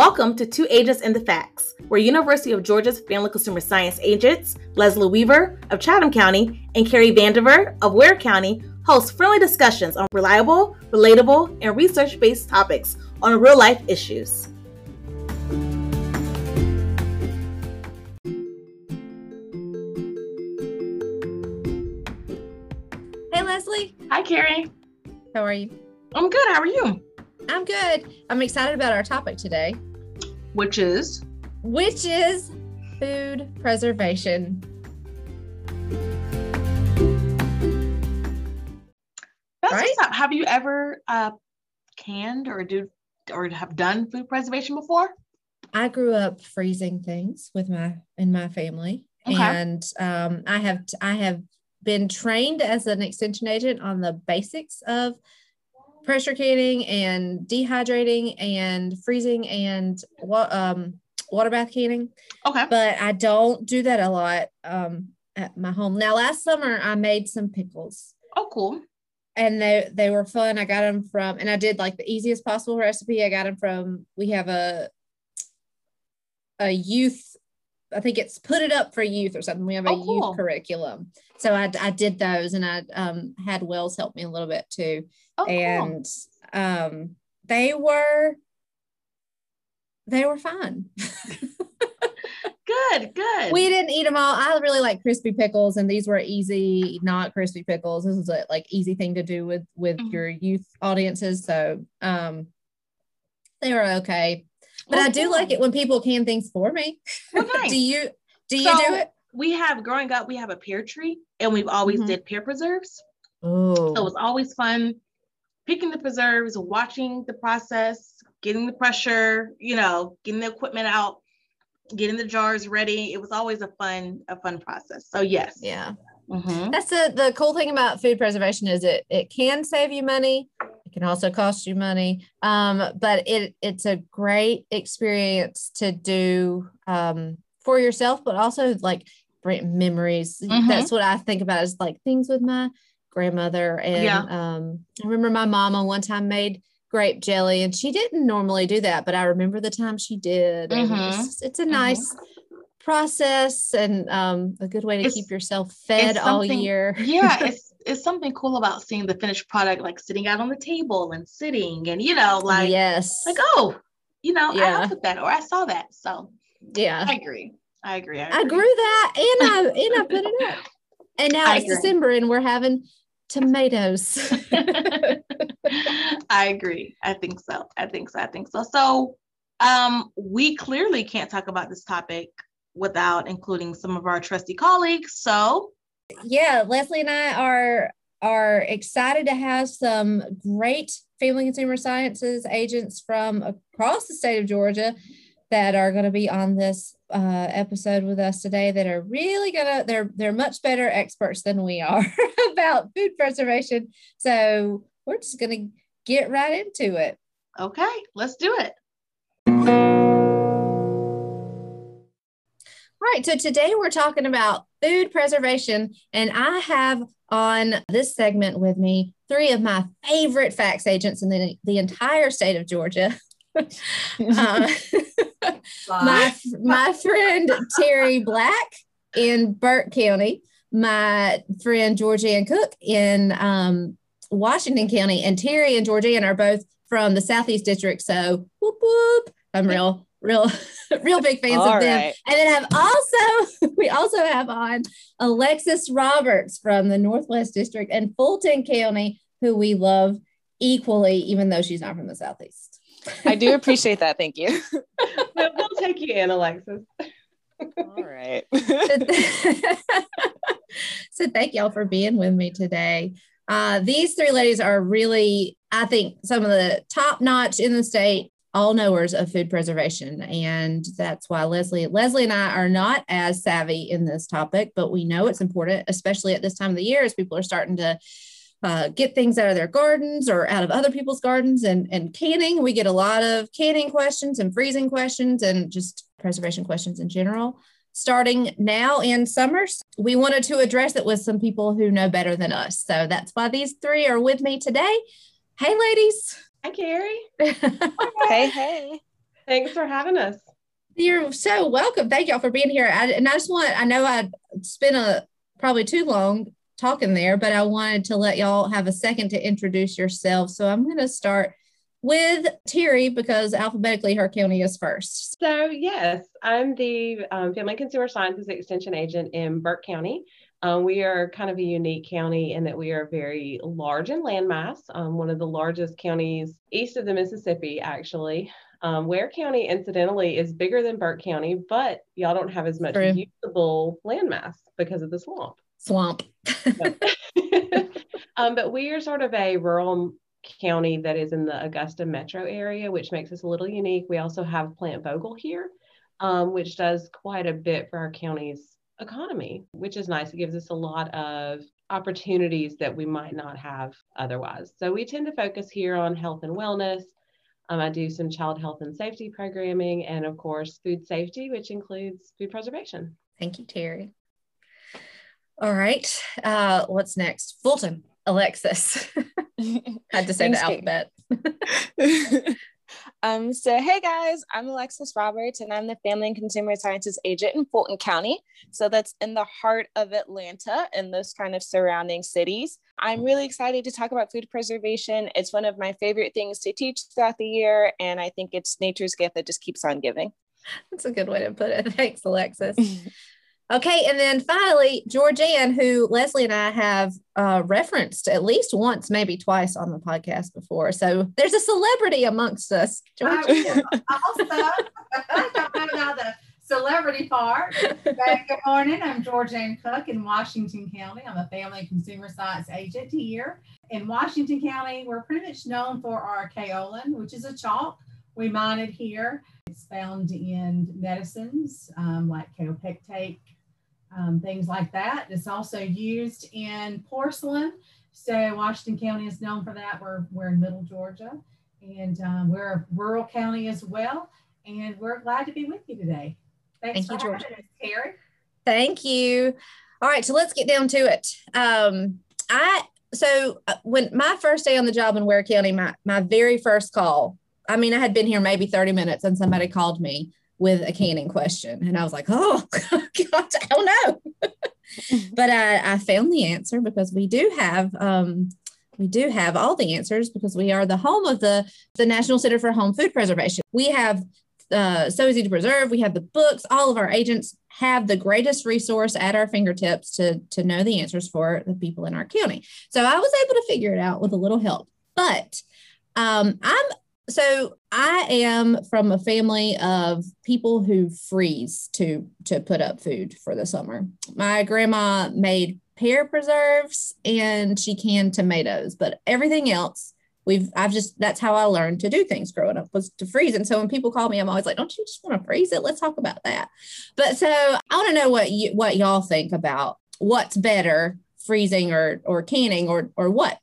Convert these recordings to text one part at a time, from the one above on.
Welcome to Two Agents and the Facts, where University of Georgia's Family Consumer Science agents, Leslie Weaver of Chatham County and Carrie Vandiver of Ware County, host friendly discussions on reliable, relatable, and research based topics on real life issues. Hey, Leslie. Hi, Carrie. How are you? I'm good. How are you? I'm good. I'm excited about our topic today, Which is? which is food preservation. That's Right? up. Have you ever uh, canned or do or have done food preservation before? I grew up freezing things with my in my family, Okay. and um, I have I have been trained as an extension agent on the basics of pressure canning and dehydrating and freezing and wa- um, water bath canning. Okay. but I don't do that a lot um, at my home. Now, last summer I made some pickles, Oh, cool. and they they were fun. I got them from, and I did like the easiest possible recipe. I got them from. We have a a youth. I think it's put it up for youth or something. We have a Oh, cool. youth curriculum, so I I did those, and I um, had Wells help me a little bit too, Oh, cool. and um, they were they were fun. Good, good. we didn't eat them all. I really like crispy pickles, and these were easy, not crispy pickles. This is a like easy thing to do with with Mhm. your youth audiences. So um, they were okay. But Well, I do cool. like it when people can things for me. Well, nice. do you do you So- do it? We have growing up, we have a pear tree and we've always Mhm. did pear preserves. Oh, So it was always fun picking the preserves, watching the process, getting the pressure, you know, getting the equipment out, getting the jars ready. It was always a fun, a fun process. So yes. yeah. Mhm. That's the the cool thing about food preservation is it it can save you money. It can also cost you money. Um, but it it's a great experience to do um for yourself, but also like memories. Mhm. That's what I think about is like things with my grandmother. And Yeah. um I remember my mama one time made grape jelly and she didn't normally do that, but I remember the time she did. And Mhm. it's, it's a Mhm. nice process and um, a good way to It's- keep yourself fed all year. yeah, it's it's something cool about seeing the finished product like sitting out on the table and sitting and you know, like yes. like, oh, you know, I Yeah. helped with that or I saw that. So yeah. I agree. I agree. I grew that and I and I put it up. And now I it's agree. December and we're having tomatoes. I agree. I think so. I think so. I think so. So, um, we clearly can't talk about this topic without including some of our trusty colleagues. So, yeah, Leslie and I are are excited to have some great family consumer sciences agents from across the state of Georgia that are going to be on this uh, episode with us today that are really gonna they're they're much better experts than we are about food preservation so we're just gonna get right into it okay, let's do it. All right, so today we're talking about food preservation, and I have on this segment with me three of my favorite FACS agents in the, the entire state of Georgia. Uh, my, my friend Terry Black in Burke County, my friend Georgianne Cook in um, Washington County, and Terry and Georgianne are both from the Southeast District. So whoop whoop, I'm real, real, real big fans All of them. right. And then i've also we also have on Alexis Roberts from the Northwest District and Fulton County, who we love equally, even though she's not from the Southeast. I do appreciate that. Thank you. we'll take you in, Alexis. All right. so thank y'all for being with me today. Uh, these three ladies are really, I think, some of the top notch in the state, all knowers of food preservation, and that's why Leslie, Leslie and I are not as savvy in this topic, but we know it's important, especially at this time of the year as people are starting to uh, get things out of their gardens or out of other people's gardens and, and canning. We get a lot of canning questions and freezing questions and just preservation questions in general. Starting now in summers, we wanted to address it with some people who know better than us. So that's why these three are with me today. Hey, ladies. Hi, Carrie. hey, hey. Thanks for having us. You're so welcome. Thank y'all for being here. I, and I just want, I know I spent a probably too long talking there, but I wanted to let y'all have a second to introduce yourself. So I'm going to start with Terry because alphabetically her county is first. So, yes, I'm the um, Family Consumer Sciences Extension Agent in Burke County. Um, we are kind of a unique county in that we are very large in landmass, um, one of the largest counties east of the Mississippi, actually. Um, Ware County, incidentally, is bigger than Burke County, but y'all don't have as much True. usable landmass because of the swamp. Swamp. um, but we are sort of a rural county that is in the Augusta metro area, which makes us a little unique. We also have Plant Vogtle here, um, which does quite a bit for our county's economy, which is nice. It gives us a lot of opportunities that we might not have otherwise. So we tend to focus here on health and wellness, um, I do some child health and safety programming, and of course, food safety, which includes food preservation. Thank you, Terry. All right. Uh, what's next? Fulton, Alexis. Had to say the alphabet. Um, so, hey guys, I'm Alexis Roberts, and I'm the Family and Consumer Sciences Agent in Fulton County. So, that's in the heart of Atlanta and those kind of surrounding cities. I'm really excited to talk about food preservation. It's one of my favorite things to teach throughout the year, and I think it's nature's gift that just keeps on giving. That's a good way to put it. Thanks, Alexis. Okay, and then finally, Georgianne, who Leslie and I have uh, referenced at least once, maybe twice on the podcast before. So there's a celebrity amongst us. Georgianne. also, I don't know about the celebrity part. But good morning. I'm Georgianne Cook in Washington County. I'm a family consumer science agent here. In Washington County, we're pretty much known for our kaolin, which is a chalk. We mine it here. It's found in medicines um, like kaopectate, um, things like that. It's also used in porcelain. So Washington County is known for that. We're, we're in middle Georgia and um, we're a rural county as well. And we're glad to be with you today. Thanks Thank you, Georgia. Terry. Thank you. All right, so let's get down to it. Um, I so uh, when my first day on the job in Ware County, my my very first call. I mean, I had been here maybe 30 minutes and somebody called me with a canning question. And I was like, oh, God, I don't know. but I, I found the answer because we do have, um, we do have all the answers because we are the home of the, the National Center for Home Food Preservation. We have uh, So Easy to Preserve, we have the books, all of our agents have the greatest resource at our fingertips to, to know the answers for the people in our county. So I was able to figure it out with a little help. But um, I'm so I am from a family of people who freeze to to put up food for the summer. My grandma made pear preserves and she canned tomatoes, but everything else we've I've just that's how I learned to do things growing up was to freeze. And so when people call me, I'm always like, "Don't you just want to freeze it? Let's talk about that." But so I want to know what you what y'all think about what's better, freezing or or canning or or what.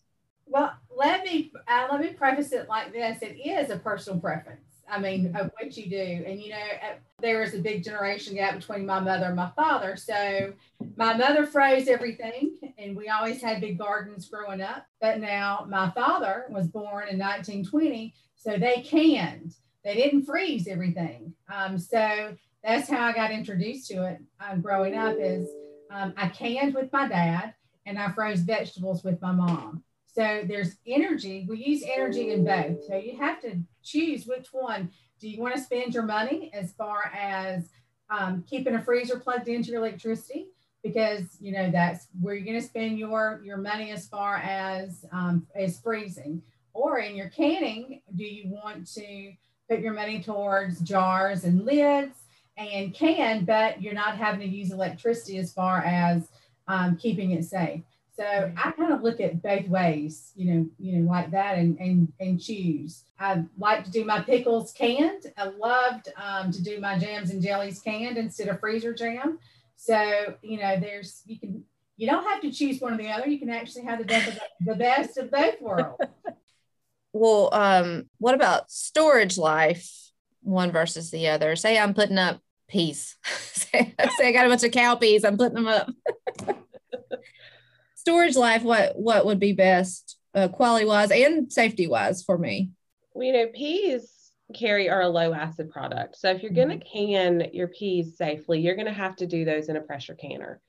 Well, let me uh, let me preface it like this: it is a personal preference. I mean, of what you do, and you know, uh, there is a big generation gap between my mother and my father. So, my mother froze everything, and we always had big gardens growing up. But now, my father was born in 1920, so they canned. They didn't freeze everything. Um, so that's how I got introduced to it um, growing up. Is um, I canned with my dad, and I froze vegetables with my mom. So there's energy. We use energy in both. So you have to choose which one. Do you want to spend your money as far as um, keeping a freezer plugged into your electricity? Because you know that's where you're going to spend your your money as far as um, as freezing. Or in your canning, do you want to put your money towards jars and lids and can, but you're not having to use electricity as far as um, keeping it safe. So I kind of look at both ways, you know, you know, like that and and and choose. I like to do my pickles canned. I loved um, to do my jams and jellies canned instead of freezer jam. So, you know, there's you can you don't have to choose one or the other. You can actually have the best of, the best of both worlds. well, um, what about storage life, one versus the other? Say I'm putting up peas. say, say I got a bunch of cow peas, I'm putting them up. storage life, what what would be best uh, quality wise and safety wise for me? Well, you know, peas carry are a low acid product. So if you're going to can your peas safely, you're going to have to do those in a pressure canner.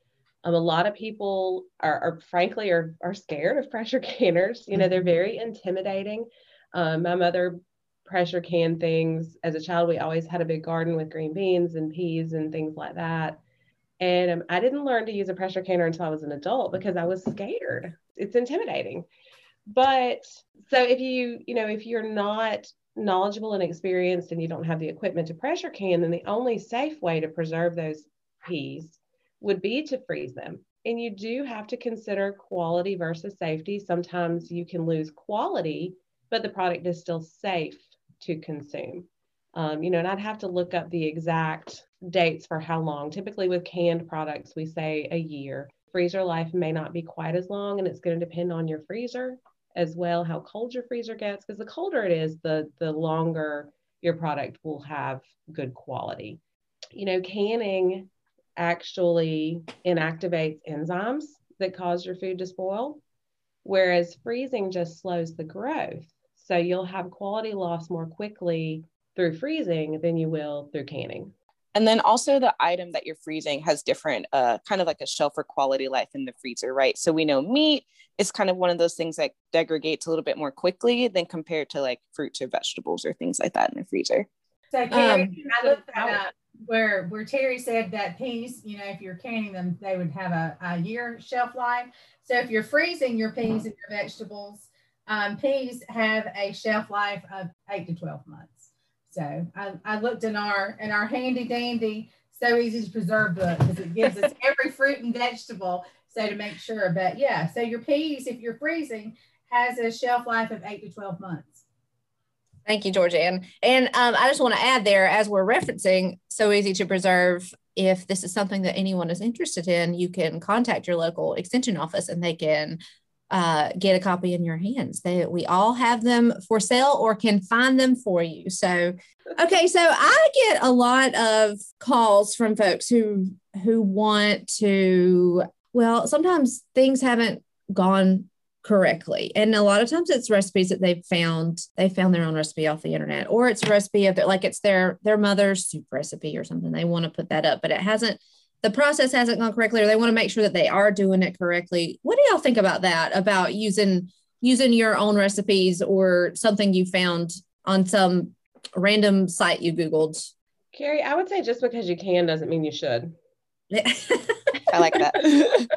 Um, a lot of people are, are frankly are, are scared of pressure canners. You know, they're very intimidating. Um, my mother pressure can things as a child. We always had a big garden with green beans and peas and things like that. And um, I didn't learn to use a pressure canner until I was an adult because I was scared. It's intimidating. But so if you, you know, if you're not knowledgeable and experienced and you don't have the equipment to pressure can, then the only safe way to preserve those peas would be to freeze them. And you do have to consider quality versus safety. Sometimes you can lose quality, but the product is still safe to consume. Um, you know, and I'd have to look up the exact dates for how long. Typically, with canned products, we say a year. Freezer life may not be quite as long, and it's going to depend on your freezer as well, how cold your freezer gets. Because the colder it is, the the longer your product will have good quality. You know, canning actually inactivates enzymes that cause your food to spoil, whereas freezing just slows the growth. So you'll have quality loss more quickly through freezing than you will through canning. And then also the item that you're freezing has different, uh, kind of like a shelf for quality life in the freezer, right? So we know meat is kind of one of those things that degrades a little bit more quickly than compared to like fruits or vegetables or things like that in the freezer. So Carrie, um, I looked at where where Terry said that peas, you know, if you're canning them, they would have a, a year shelf life. So if you're freezing your peas and your vegetables, um, peas have a shelf life of eight to 12 months. So I, I looked in our in our handy dandy, so easy to preserve book because it gives us every fruit and vegetable. So to make sure, but yeah, so your peas, if you're freezing, has a shelf life of eight to 12 months. Thank you, Georgianne. And um, I just want to add there, as we're referencing, so easy to preserve. If this is something that anyone is interested in, you can contact your local extension office and they can uh, get a copy in your hands. They, we all have them for sale or can find them for you. So, okay, so I get a lot of calls from folks who who want to. Well, sometimes things haven't gone correctly, and a lot of times it's recipes that they've found. They found their own recipe off the internet, or it's a recipe of their, like it's their their mother's soup recipe or something. They want to put that up, but it hasn't the process hasn't gone correctly or they want to make sure that they are doing it correctly. What do y'all think about that about using using your own recipes or something you found on some random site you googled? Carrie i would say just because you can doesn't mean you should. I like that.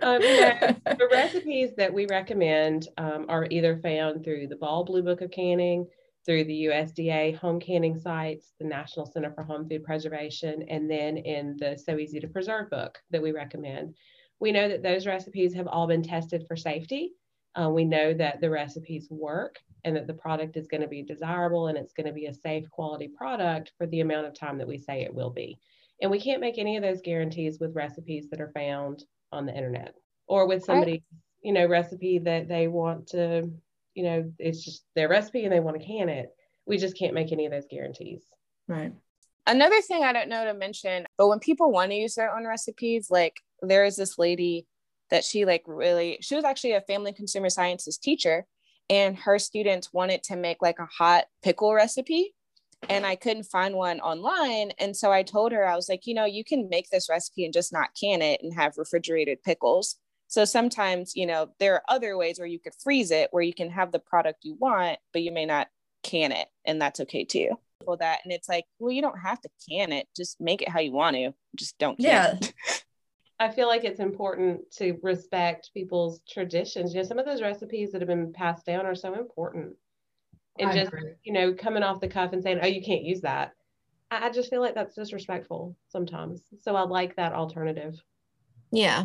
Um, the recipes that we recommend um, are either found through the ball blue book of canning through the USDA home canning sites, the National Center for Home Food Preservation, and then in the So Easy to Preserve book that we recommend. We know that those recipes have all been tested for safety. Uh, we know that the recipes work and that the product is going to be desirable and it's going to be a safe quality product for the amount of time that we say it will be. And we can't make any of those guarantees with recipes that are found on the internet or with somebody, you know, recipe that they want to you know, it's just their recipe and they want to can it. We just can't make any of those guarantees. Right. Another thing I don't know to mention, but when people want to use their own recipes, like there is this lady that she like really, she was actually a family consumer sciences teacher and her students wanted to make like a hot pickle recipe and I couldn't find one online. And so I told her, I was like, you know, you can make this recipe and just not can it and have refrigerated pickles. So sometimes, you know, there are other ways where you could freeze it where you can have the product you want, but you may not can it. And that's okay too. For that. And it's like, well, you don't have to can it. Just make it how you want to. Just don't yeah. I feel like it's important to respect people's traditions. You know, some of those recipes that have been passed down are so important. And I just, agree. you know, coming off the cuff and saying, oh, you can't use that. I, I just feel like that's disrespectful sometimes. So I like that alternative. Yeah.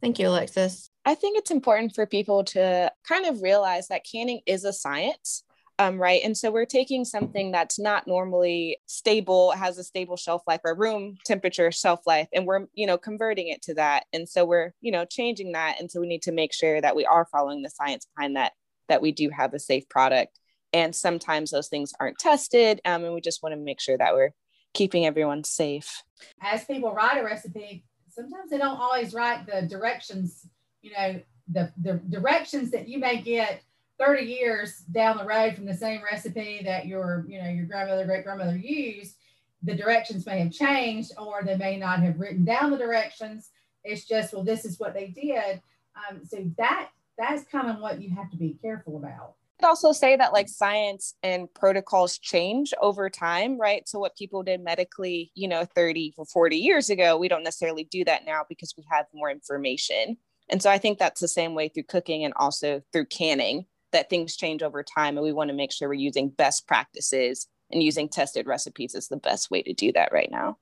Thank you, Alexis. I think it's important for people to kind of realize that canning is a science. Um, right. And so we're taking something that's not normally stable, has a stable shelf life or room temperature shelf life, and we're, you know, converting it to that. And so we're, you know, changing that. And so we need to make sure that we are following the science behind that, that we do have a safe product. And sometimes those things aren't tested. Um, and we just want to make sure that we're keeping everyone safe. As people write a recipe, sometimes they don't always write the directions, you know, the, the directions that you may get 30 years down the road from the same recipe that your, you know, your grandmother, great grandmother used, the directions may have changed or they may not have written down the directions. It's just, well, this is what they did. Um, so that that's kind of what you have to be careful about. I'd also say that like science and protocols change over time, right? So what people did medically, you know, 30 or 40 years ago, we don't necessarily do that now because we have more information. And so I think that's the same way through cooking and also through canning that things change over time and we want to make sure we're using best practices and using tested recipes is the best way to do that right now.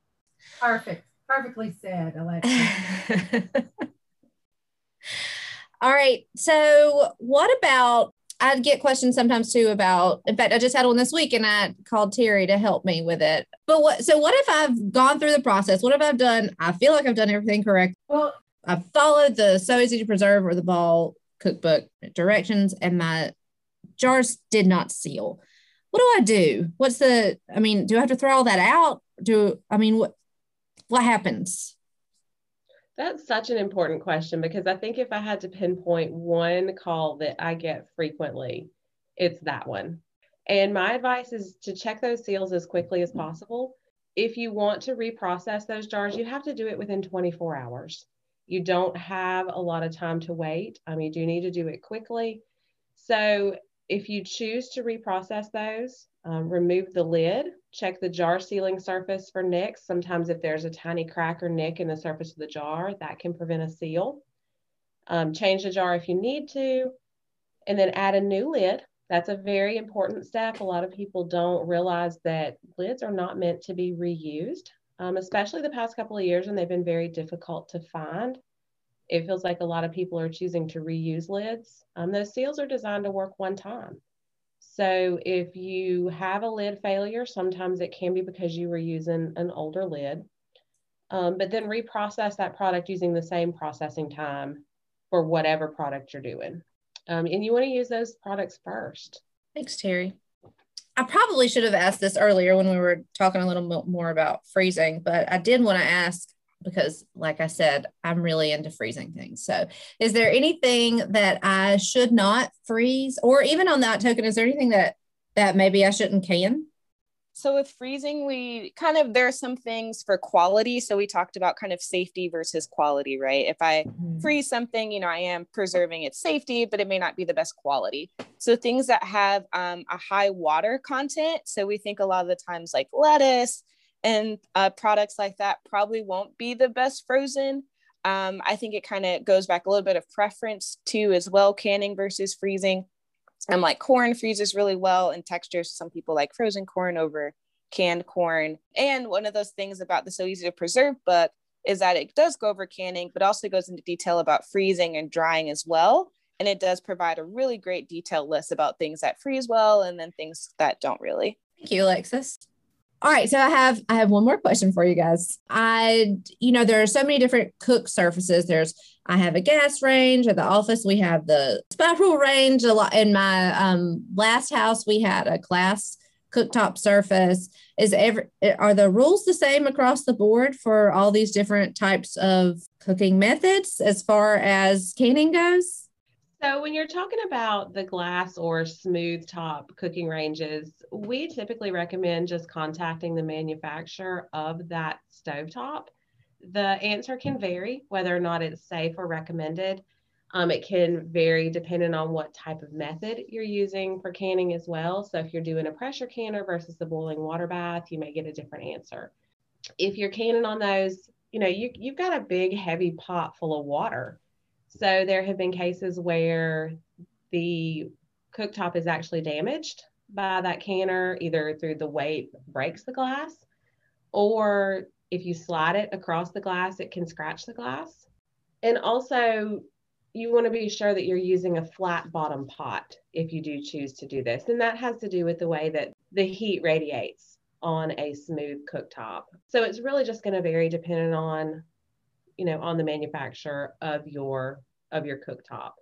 Perfect. Perfectly said, Alexa. All right. So, what about? I get questions sometimes too about. In fact, I just had one this week, and I called Terry to help me with it. But what? So, what if I've gone through the process? What if I've done? I feel like I've done everything correct. Well, I've followed the so easy to preserve or the ball cookbook directions, and my jars did not seal. What do I do? What's the? I mean, do I have to throw all that out? Do I mean what? What happens? That's such an important question because I think if I had to pinpoint one call that I get frequently, it's that one. And my advice is to check those seals as quickly as possible. If you want to reprocess those jars, you have to do it within 24 hours. You don't have a lot of time to wait. Um, you do need to do it quickly. So if you choose to reprocess those, um, remove the lid, check the jar sealing surface for nicks. Sometimes if there's a tiny crack or nick in the surface of the jar, that can prevent a seal. Um, change the jar if you need to, and then add a new lid. That's a very important step. A lot of people don't realize that lids are not meant to be reused, um, especially the past couple of years when they've been very difficult to find. It feels like a lot of people are choosing to reuse lids. Um, those seals are designed to work one time. So if you have a lid failure, sometimes it can be because you were using an older lid, um, but then reprocess that product using the same processing time for whatever product you're doing. Um, and you want to use those products first. Thanks, Terry. I probably should have asked this earlier when we were talking a little more about freezing, but I did want to ask because like I said, I'm really into freezing things. So is there anything that I should not freeze or even on that token, is there anything that that maybe I shouldn't can? So with freezing, we kind of there are some things for quality. So we talked about kind of safety versus quality, right? If I mm-hmm. freeze something, you know, I am preserving its safety, but it may not be the best quality. So things that have um, a high water content. So we think a lot of the times like lettuce, and uh, products like that probably won't be the best frozen. Um, I think it kind of goes back a little bit of preference too, as well, canning versus freezing. And like corn freezes really well in textures. Some people like frozen corn over canned corn. And one of those things about the So Easy to Preserve book is that it does go over canning, but also goes into detail about freezing and drying as well. And it does provide a really great detailed list about things that freeze well and then things that don't really. Thank you, Alexis. All right, so I have I have one more question for you guys. I you know there are so many different cook surfaces. There's I have a gas range at the office. We have the spiral range. A lot in my um, last house we had a glass cooktop surface. Is every are the rules the same across the board for all these different types of cooking methods as far as canning goes? So, when you're talking about the glass or smooth top cooking ranges, we typically recommend just contacting the manufacturer of that stovetop. The answer can vary whether or not it's safe or recommended. Um, it can vary depending on what type of method you're using for canning as well. So, if you're doing a pressure canner versus a boiling water bath, you may get a different answer. If you're canning on those, you know, you, you've got a big, heavy pot full of water so there have been cases where the cooktop is actually damaged by that canner, either through the weight breaks the glass, or if you slide it across the glass, it can scratch the glass. And also, you want to be sure that you're using a flat bottom pot if you do choose to do this. And that has to do with the way that the heat radiates on a smooth cooktop. So it's really just going to vary depending on you know, on the manufacturer of your of your cooktop.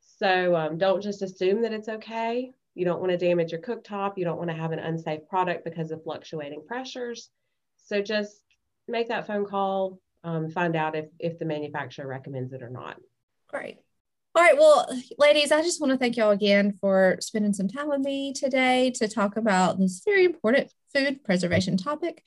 So um, don't just assume that it's okay. You don't want to damage your cooktop. You don't want to have an unsafe product because of fluctuating pressures. So just make that phone call, um, find out if, if the manufacturer recommends it or not. Great. All right. Well, ladies, I just want to thank y'all again for spending some time with me today to talk about this very important food preservation topic.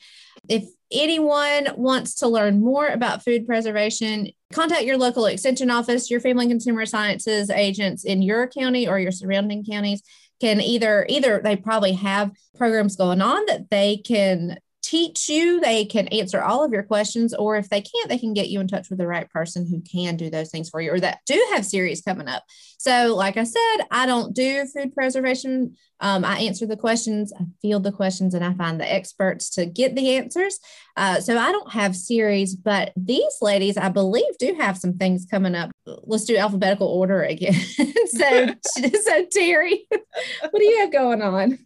If anyone wants to learn more about food preservation, contact your local extension office, your family and consumer sciences agents in your county or your surrounding counties can either either they probably have programs going on that they can teach you, they can answer all of your questions, or if they can't, they can get you in touch with the right person who can do those things for you or that do have series coming up. So, like I said, I don't do food preservation. Um, I answer the questions, I field the questions, and I find the experts to get the answers. Uh, so, I don't have series, but these ladies, I believe, do have some things coming up. Let's do alphabetical order again. so, so Terry, what do you have going on?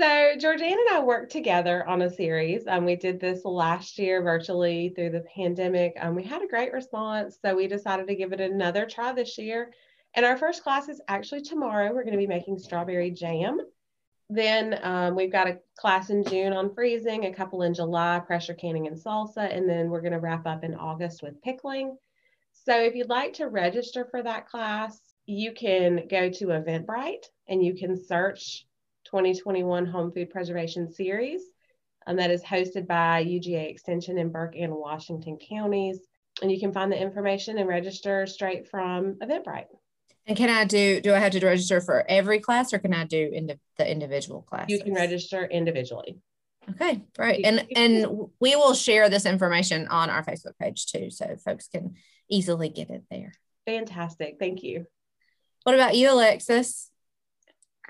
So Georgianne and I worked together on a series. Um, we did this last year virtually through the pandemic. Um, we had a great response, so we decided to give it another try this year. And our first class is actually tomorrow. We're going to be making strawberry jam. Then um, we've got a class in June on freezing, a couple in July, pressure canning and salsa, and then we're going to wrap up in August with pickling. So if you'd like to register for that class, you can go to Eventbrite and you can search 2021 Home Food Preservation Series. Um, that is hosted by UGA Extension in Burke and Washington counties. And you can find the information and register straight from Eventbrite. And can I do, do I have to register for every class or can I do in the individual class? You can register individually. Okay, right. And and we will share this information on our Facebook page too, so folks can easily get it there. Fantastic. Thank you. What about you, Alexis?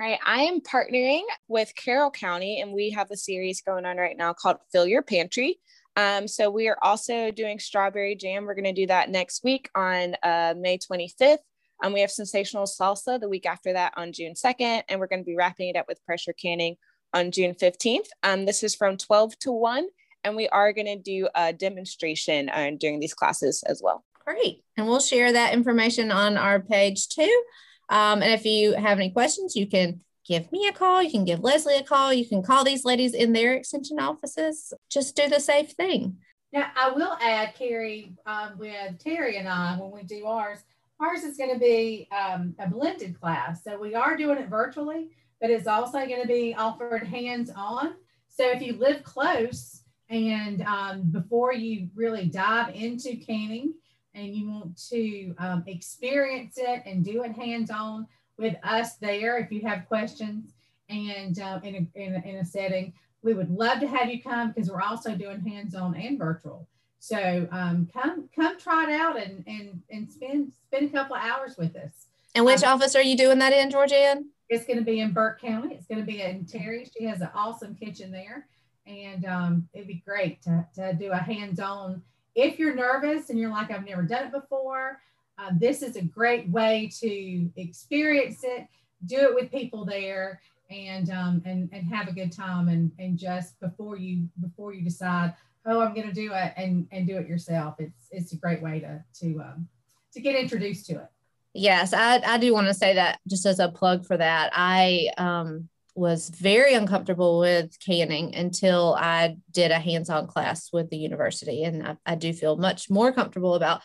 All right, I am partnering with Carroll County, and we have a series going on right now called Fill Your Pantry. Um, so we are also doing strawberry jam. We're going to do that next week on uh, May 25th. Um, we have sensational salsa the week after that on June 2nd, and we're going to be wrapping it up with pressure canning on June 15th. Um, this is from 12 to 1, and we are going to do a demonstration uh, during these classes as well. Great. And we'll share that information on our page too. Um, and if you have any questions, you can give me a call. You can give Leslie a call. You can call these ladies in their extension offices. Just do the safe thing. Now, I will add, Carrie, um, with Terry and I, when we do ours, ours is going to be um, a blended class. So we are doing it virtually, but it's also going to be offered hands on. So if you live close and um, before you really dive into canning, and you want to um, experience it and do it hands on with us there if you have questions and uh, in, a, in, a, in a setting, we would love to have you come because we're also doing hands on and virtual. So um, come come try it out and and and spend spend a couple of hours with us. And which um, office are you doing that in, Georgianne? It's going to be in Burke County. It's going to be in Terry. She has an awesome kitchen there, and um, it'd be great to, to do a hands-on if you're nervous and you're like, I've never done it before, uh, this is a great way to experience it, do it with people there, and um, and and have a good time. And and just before you before you decide, oh, I'm going to do it, and and do it yourself. It's it's a great way to to um, to get introduced to it. Yes, I, I do want to say that just as a plug for that. I um, was very uncomfortable with canning until I did a hands on class with the university. And I, I, do feel much more comfortable about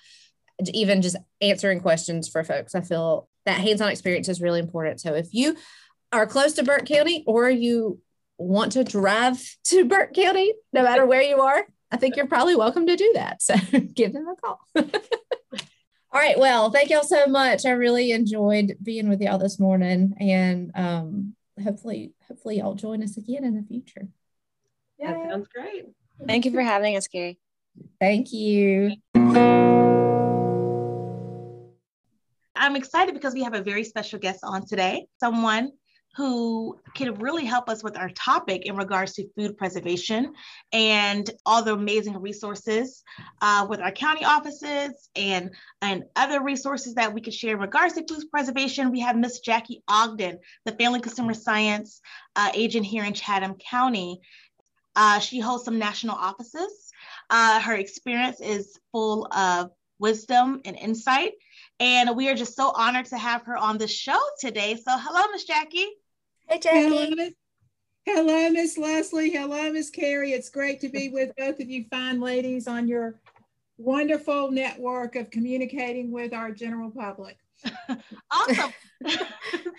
even just answering questions for folks. I feel that hands on experience is really important. So if you are close to Burke County or you want to drive to Burke County, no matter where you are, I think you're probably welcome to do that. So give them a call. All right. Well, thank y'all so much. I really enjoyed being with y'all this morning. And um, hopefully, hopefully y'all join us again in the future. Yeah. That sounds great. Thank you for having us, Carrie. Thank you. I'm excited because we have a very special guest on today, someone who can really help us with our topic in regards to food preservation and all the amazing resources uh, with our county offices and, and other resources that we could share in regards to food preservation. We have Miss Jackie Ogden, the Family Consumer Science uh, agent here in Chatham County. Uh, she holds some national offices. Uh, her experience is full of wisdom and insight. And we are just so honored to have her on the show today. So, hello, Miss Jackie. Hey, Jackie. Hello, Miss Leslie. Hello, Miss Carrie. It's great to be with both of you fine ladies on your wonderful network of communicating with our general public. awesome.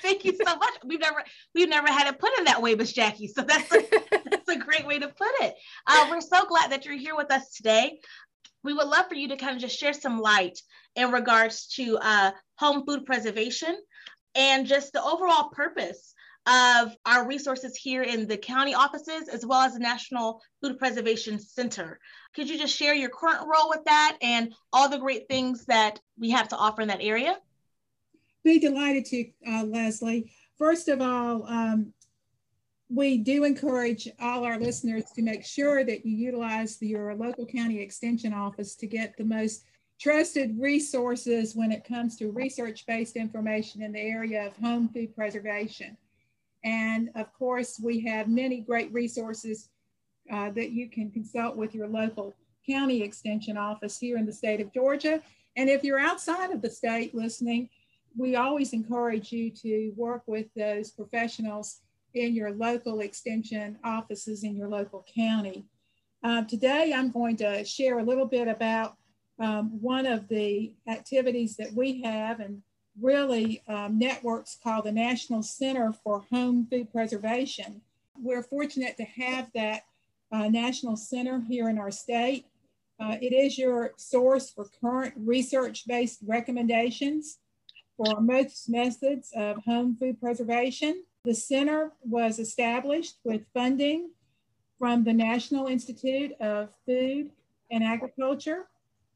Thank you so much. We've never we've never had it put in that way, Miss Jackie. So that's a, that's a great way to put it. Uh, we're so glad that you're here with us today. We would love for you to kind of just share some light in regards to uh, home food preservation and just the overall purpose of our resources here in the county offices as well as the National Food Preservation Center. Could you just share your current role with that and all the great things that we have to offer in that area? Be delighted to, uh, Leslie. First of all, um, we do encourage all our listeners to make sure that you utilize your local county extension office to get the most trusted resources when it comes to research-based information in the area of home food preservation. And of course, we have many great resources uh, that you can consult with your local county extension office here in the state of Georgia. And if you're outside of the state listening, we always encourage you to work with those professionals in your local extension offices in your local county. Uh, today, I'm going to share a little bit about um, one of the activities that we have and really um, networks called the National Center for Home Food Preservation. We're fortunate to have that uh, National Center here in our state. Uh, it is your source for current research-based recommendations for most methods of home food preservation. The center was established with funding from the National Institute of Food and Agriculture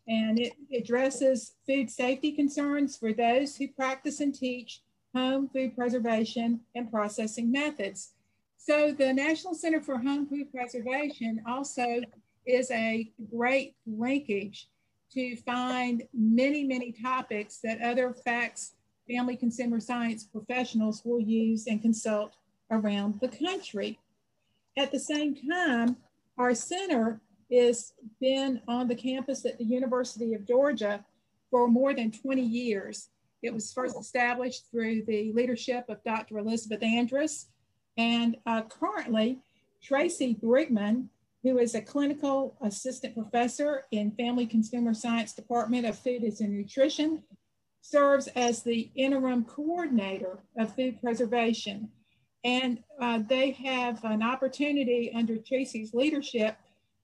and it addresses food safety concerns for those who practice and teach home food preservation and processing methods. So the National Center for Home Food Preservation also is a great linkage to find many, many topics that other FACS family consumer science professionals will use and consult around the country. At the same time, our center is been on the campus at the University of Georgia for more than 20 years. It was first established through the leadership of Dr. Elizabeth Andress. And uh, currently, Tracy Brigman, who is a clinical assistant professor in Family Consumer Science Department of Food and Nutrition, serves as the interim coordinator of food preservation. And uh, they have an opportunity under Tracy's leadership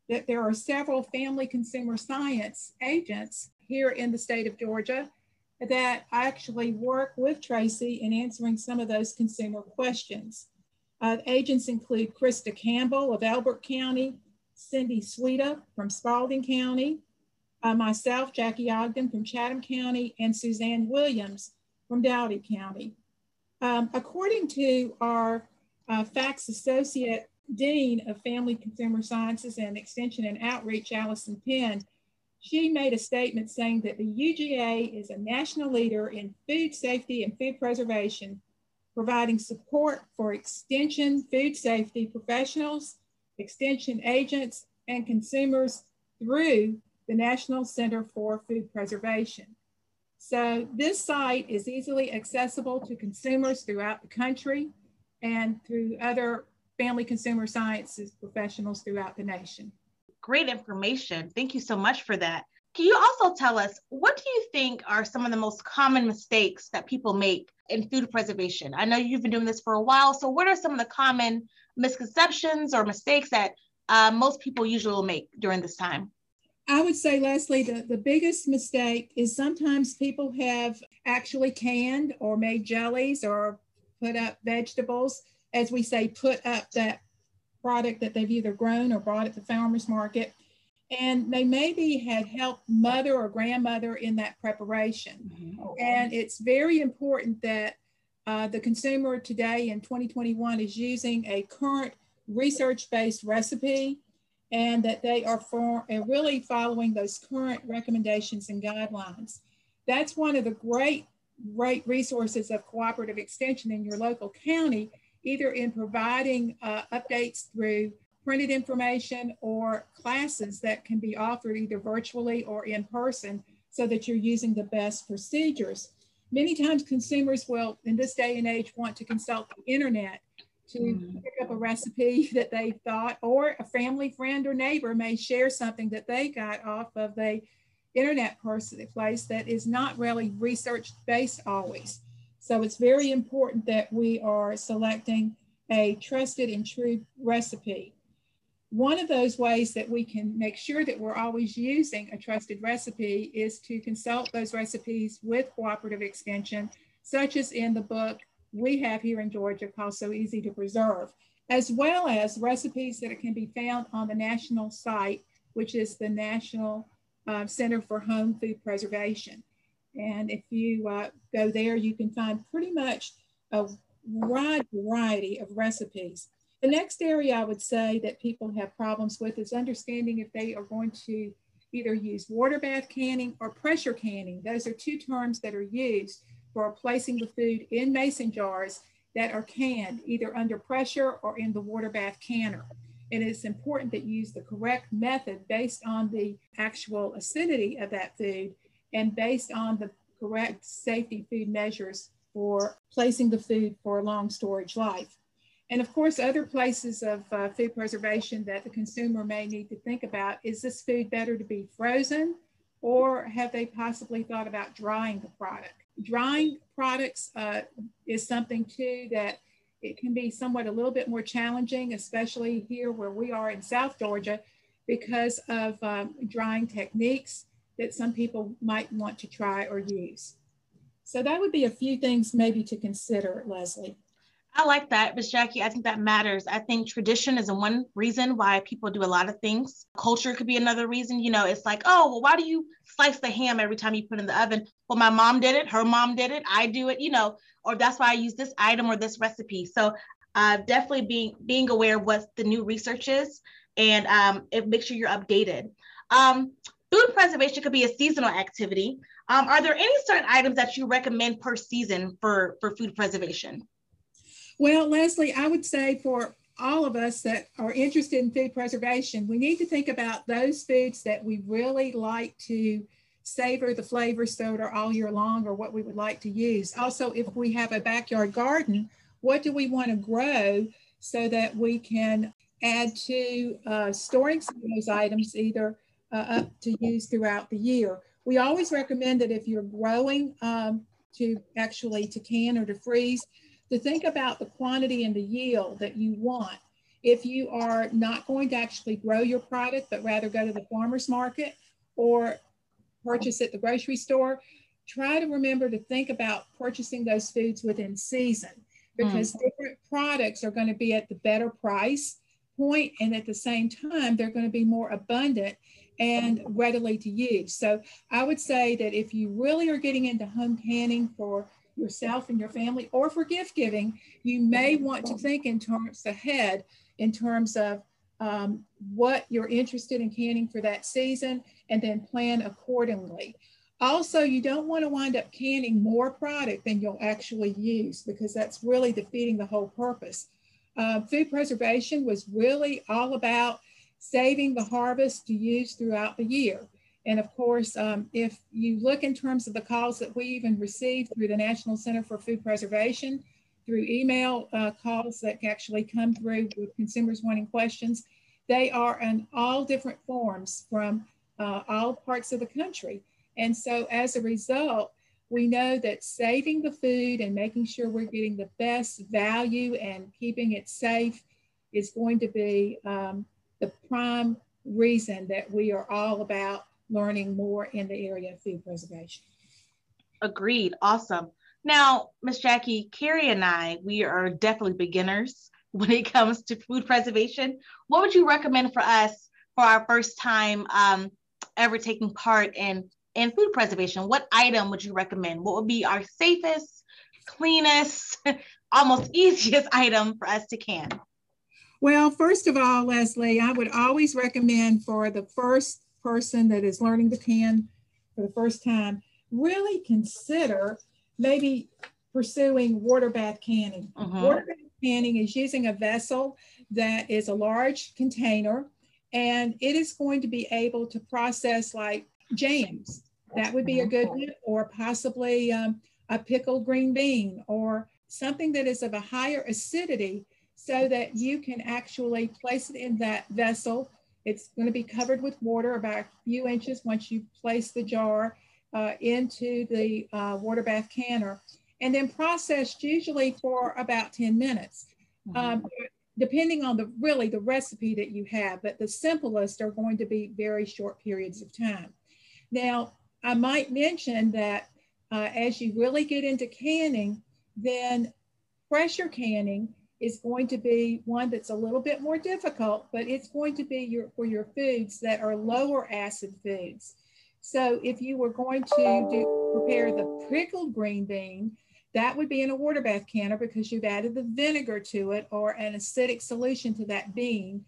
that there are several family consumer science agents here in the state of Georgia that actually work with Tracy in answering some of those consumer questions. Uh, agents include Krista Campbell of Elbert County, Cindy Sweeta from Spalding County, uh, myself, Jackie Ogden from Chatham County, and Suzanne Williams from Dougherty County. Um, according to our uh, FACS associate Dean of Family Consumer Sciences and Extension and Outreach, Allison Penn, she made a statement saying that the UGA is a national leader in food safety and food preservation, providing support for extension food safety professionals, extension agents, and consumers through the National Center for Food Preservation. So this site is easily accessible to consumers throughout the country and through other family consumer sciences professionals throughout the nation. Great information. Thank you so much for that. Can you also tell us what do you think are some of the most common mistakes that people make in food preservation? I know you've been doing this for a while, so what are some of the common misconceptions or mistakes that uh, most people usually will make during this time? I would say, Leslie, the, the biggest mistake is sometimes people have actually canned or made jellies or put up vegetables as we say, put up that product that they've either grown or bought at the farmer's market. And they maybe had helped mother or grandmother in that preparation. Mm-hmm. And it's very important that uh, the consumer today in 2021 is using a current research based recipe and that they are for, uh, really following those current recommendations and guidelines. That's one of the great, great resources of cooperative extension in your local county either in providing uh, updates through printed information or classes that can be offered either virtually or in person so that you're using the best procedures. Many times consumers will, in this day and age, want to consult the internet to mm. pick up a recipe that they thought, or a family friend or neighbor may share something that they got off of the internet person, place that is not really research based always. So it's very important that we are selecting a trusted and true recipe. One of those ways that we can make sure that we're always using a trusted recipe is to consult those recipes with cooperative extension, such as in the book we have here in Georgia called So Easy to Preserve, as well as recipes that can be found on the national site, which is the National uh, Center for Home Food Preservation. And if you uh, go there, you can find pretty much a wide variety of recipes. The next area I would say that people have problems with is understanding if they are going to either use water bath canning or pressure canning. Those are two terms that are used for placing the food in mason jars that are canned either under pressure or in the water bath canner. And it's important that you use the correct method based on the actual acidity of that food and based on the correct safety food measures for placing the food for a long storage life. And of course, other places of uh, food preservation that the consumer may need to think about, is this food better to be frozen or have they possibly thought about drying the product? Drying products uh, is something too that it can be somewhat a little bit more challenging, especially here where we are in South Georgia because of um, drying techniques that some people might want to try or use. So that would be a few things maybe to consider, Leslie. I like that, Ms. Jackie. I think that matters. I think tradition is one reason why people do a lot of things. Culture could be another reason. You know, it's like, oh, well, why do you slice the ham every time you put it in the oven? Well, my mom did it, her mom did it, I do it, you know, or that's why I use this item or this recipe. So uh, definitely being being aware of what the new research is and um, it, make sure you're updated. Um, food preservation could be a seasonal activity. Um, are there any certain items that you recommend per season for, for food preservation? Well, Leslie, I would say for all of us that are interested in food preservation, we need to think about those foods that we really like to savor the flavors that all year long or what we would like to use. Also, if we have a backyard garden, what do we want to grow so that we can add to uh, storing some of those items either uh, up to use throughout the year. We always recommend that if you're growing um, to actually to can or to freeze, to think about the quantity and the yield that you want. If you are not going to actually grow your product, but rather go to the farmer's market or purchase at the grocery store, try to remember to think about purchasing those foods within season because mm. different products are going to be at the better price point and at the same time they're going to be more abundant and readily to use. So I would say that if you really are getting into home canning for yourself and your family or for gift giving, you may want to think in terms ahead in terms of um, what you're interested in canning for that season and then plan accordingly. Also, you don't want to wind up canning more product than you'll actually use because that's really defeating the whole purpose. Uh, food preservation was really all about saving the harvest to use throughout the year. And of course, um, if you look in terms of the calls that we even received through the National Center for Food Preservation, through email uh, calls that actually come through with consumers wanting questions, they are in all different forms from uh, all parts of the country. And so as a result, we know that saving the food and making sure we're getting the best value and keeping it safe is going to be um, the prime reason that we are all about learning more in the area of food preservation. Agreed. Awesome. Now, Miss Jackie, Carrie and I, we are definitely beginners when it comes to food preservation. What would you recommend for us for our first time um, ever taking part in, in food preservation? What item would you recommend? What would be our safest, cleanest, almost easiest item for us to can? Well, first of all, Leslie, I would always recommend for the first person that is learning to can for the first time, really consider maybe pursuing water bath canning. Uh-huh. Water bath canning is using a vessel that is a large container and it is going to be able to process like jams. That would be a good one, or possibly um, a pickled green bean or something that is of a higher acidity so that you can actually place it in that vessel It's going to be covered with water about a few inches once you place the jar uh, into the uh, water bath canner and then processed usually for about 10 minutes. Mm-hmm. Um, depending on the really the recipe that you have, but the simplest are going to be very short periods of time. Now, I might mention that uh, as you really get into canning, then pressure canning is going to be one that's a little bit more difficult, but it's going to be your, for your foods that are lower acid foods. So if you were going to do, prepare the pickled green bean, that would be in a water bath canner because you've added the vinegar to it or an acidic solution to that bean.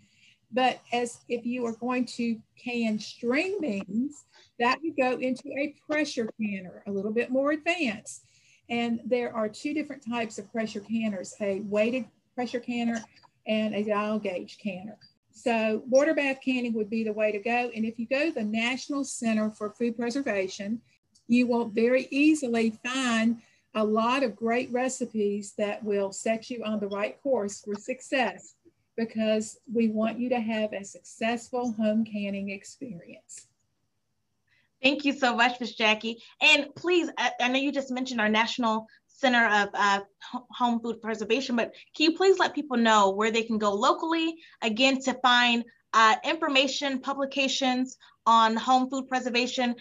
But as if you are going to can string beans, that would go into a pressure canner, a little bit more advanced. And there are two different types of pressure canners, a weighted pressure canner and a dial gauge canner. So water bath canning would be the way to go. And if you go to the National Center for Food Preservation, you will very easily find a lot of great recipes that will set you on the right course for success because we want you to have a successful home canning experience. Thank you so much, Ms. Jackie. And please, I, I, know you just mentioned our National Center of uh, Home Food Preservation, but can you please let people know where they can go locally, again, to find uh, information, publications on home food preservation,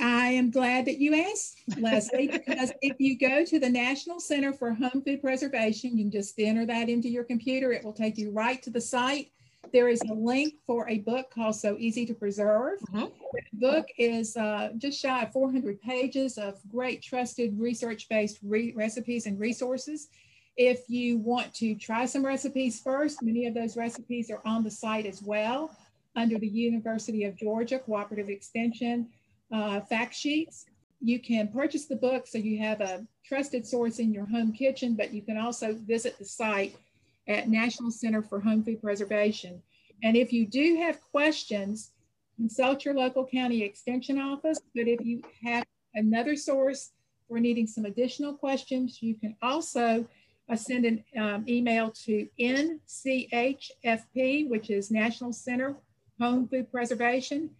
I am glad that you asked, Leslie, because if you go to the National Center for Home Food Preservation, you can just enter that into your computer. It will take you right to the site. There is a link for a book called So Easy to Preserve. Mm-hmm. The book is uh, just shy of 400 pages of great, trusted, research based re- recipes and resources. If you want to try some recipes first, many of those recipes are on the site as well under the University of Georgia Cooperative Extension uh, fact sheets. You can purchase the book so you have a trusted source in your home kitchen, but you can also visit the site at National Center for Home Food Preservation. And if you do have questions, consult your local county extension office. But if you have another source for needing some additional questions, you can also uh, send an um, email to NCHFP, which is National Center Home Food Preservation,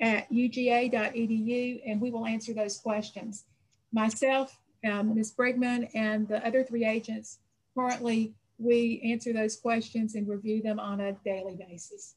at uga.edu, and we will answer those questions. Myself, um, Ms. Brigman, and the other three agents, currently we answer those questions and review them on a daily basis.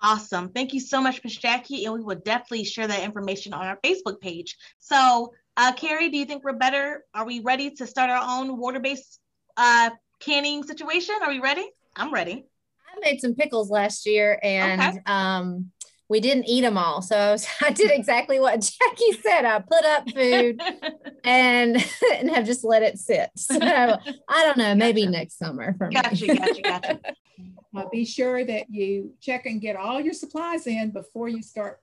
Awesome. Thank you so much, Ms. Jackie. And we will definitely share that information on our Facebook page. So, uh, Carrie, do you think we're better? Are we ready to start our own water-based uh, canning situation? Are we ready? I'm ready. I made some pickles last year and okay. um, we didn't eat them all. So I, was, I did exactly what Jackie said. I put up food and and have just let it sit. So I don't know, maybe next summer for gotcha, me. Gotcha, gotcha, uh, be sure that you check and get all your supplies in before you start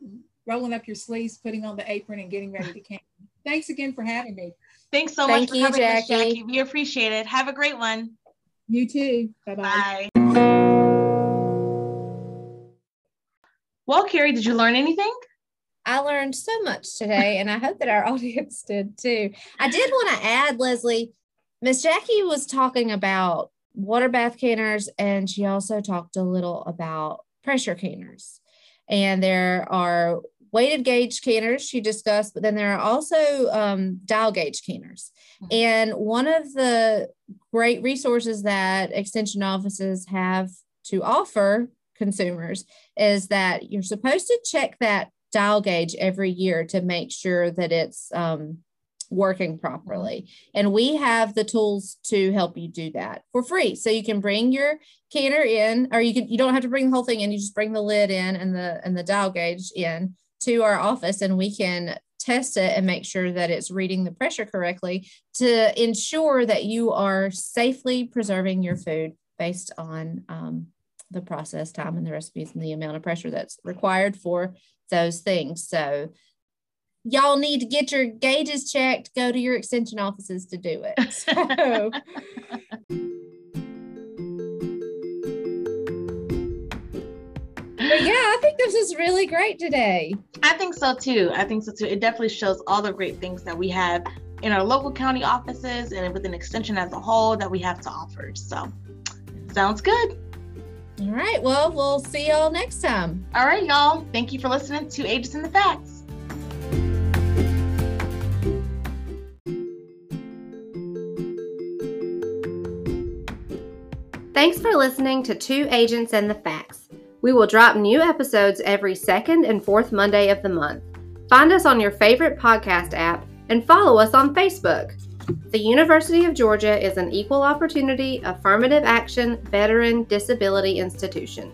rolling up your sleeves, putting on the apron, and getting ready to camp. Thanks again for having me. Thanks so Thank much for you, coming, Jackie. Jackie. We appreciate it. Have a great one. You too. Bye-bye. Bye. Well, Carrie, did you learn anything? I learned so much today, and I hope that our audience did too. I did want to add, Leslie, Miss Jackie was talking about water bath canners, and she also talked a little about pressure canners. And there are weighted gauge canners she discussed, but then there are also um, dial gauge canners. Mm-hmm. And one of the great resources that extension offices have to offer consumers is that you're supposed to check that dial gauge every year to make sure that it's um, working properly. And we have the tools to help you do that for free. So you can bring your canner in, or you can you don't have to bring the whole thing in. You just bring the lid in and the and the dial gauge in to our office, and we can test it and make sure that it's reading the pressure correctly to ensure that you are safely preserving your food based on um, the process time and the recipes and the amount of pressure that's required for those things. So y'all need to get your gauges checked, go to your extension offices to do it. So But yeah, I think this is really great today. I think so too. I think so too. It definitely shows all the great things that we have in our local county offices and with an extension as a whole that we have to offer. So sounds good. All right. Well, we'll see y'all next time. All right, y'all. Thank you for listening to Agents and the FACS. Thanks for listening to Two Agents and the FACS. We will drop new episodes every second and fourth Monday of the month. Find us on your favorite podcast app and follow us on Facebook. The University of Georgia is an equal opportunity, affirmative action, veteran disability institution.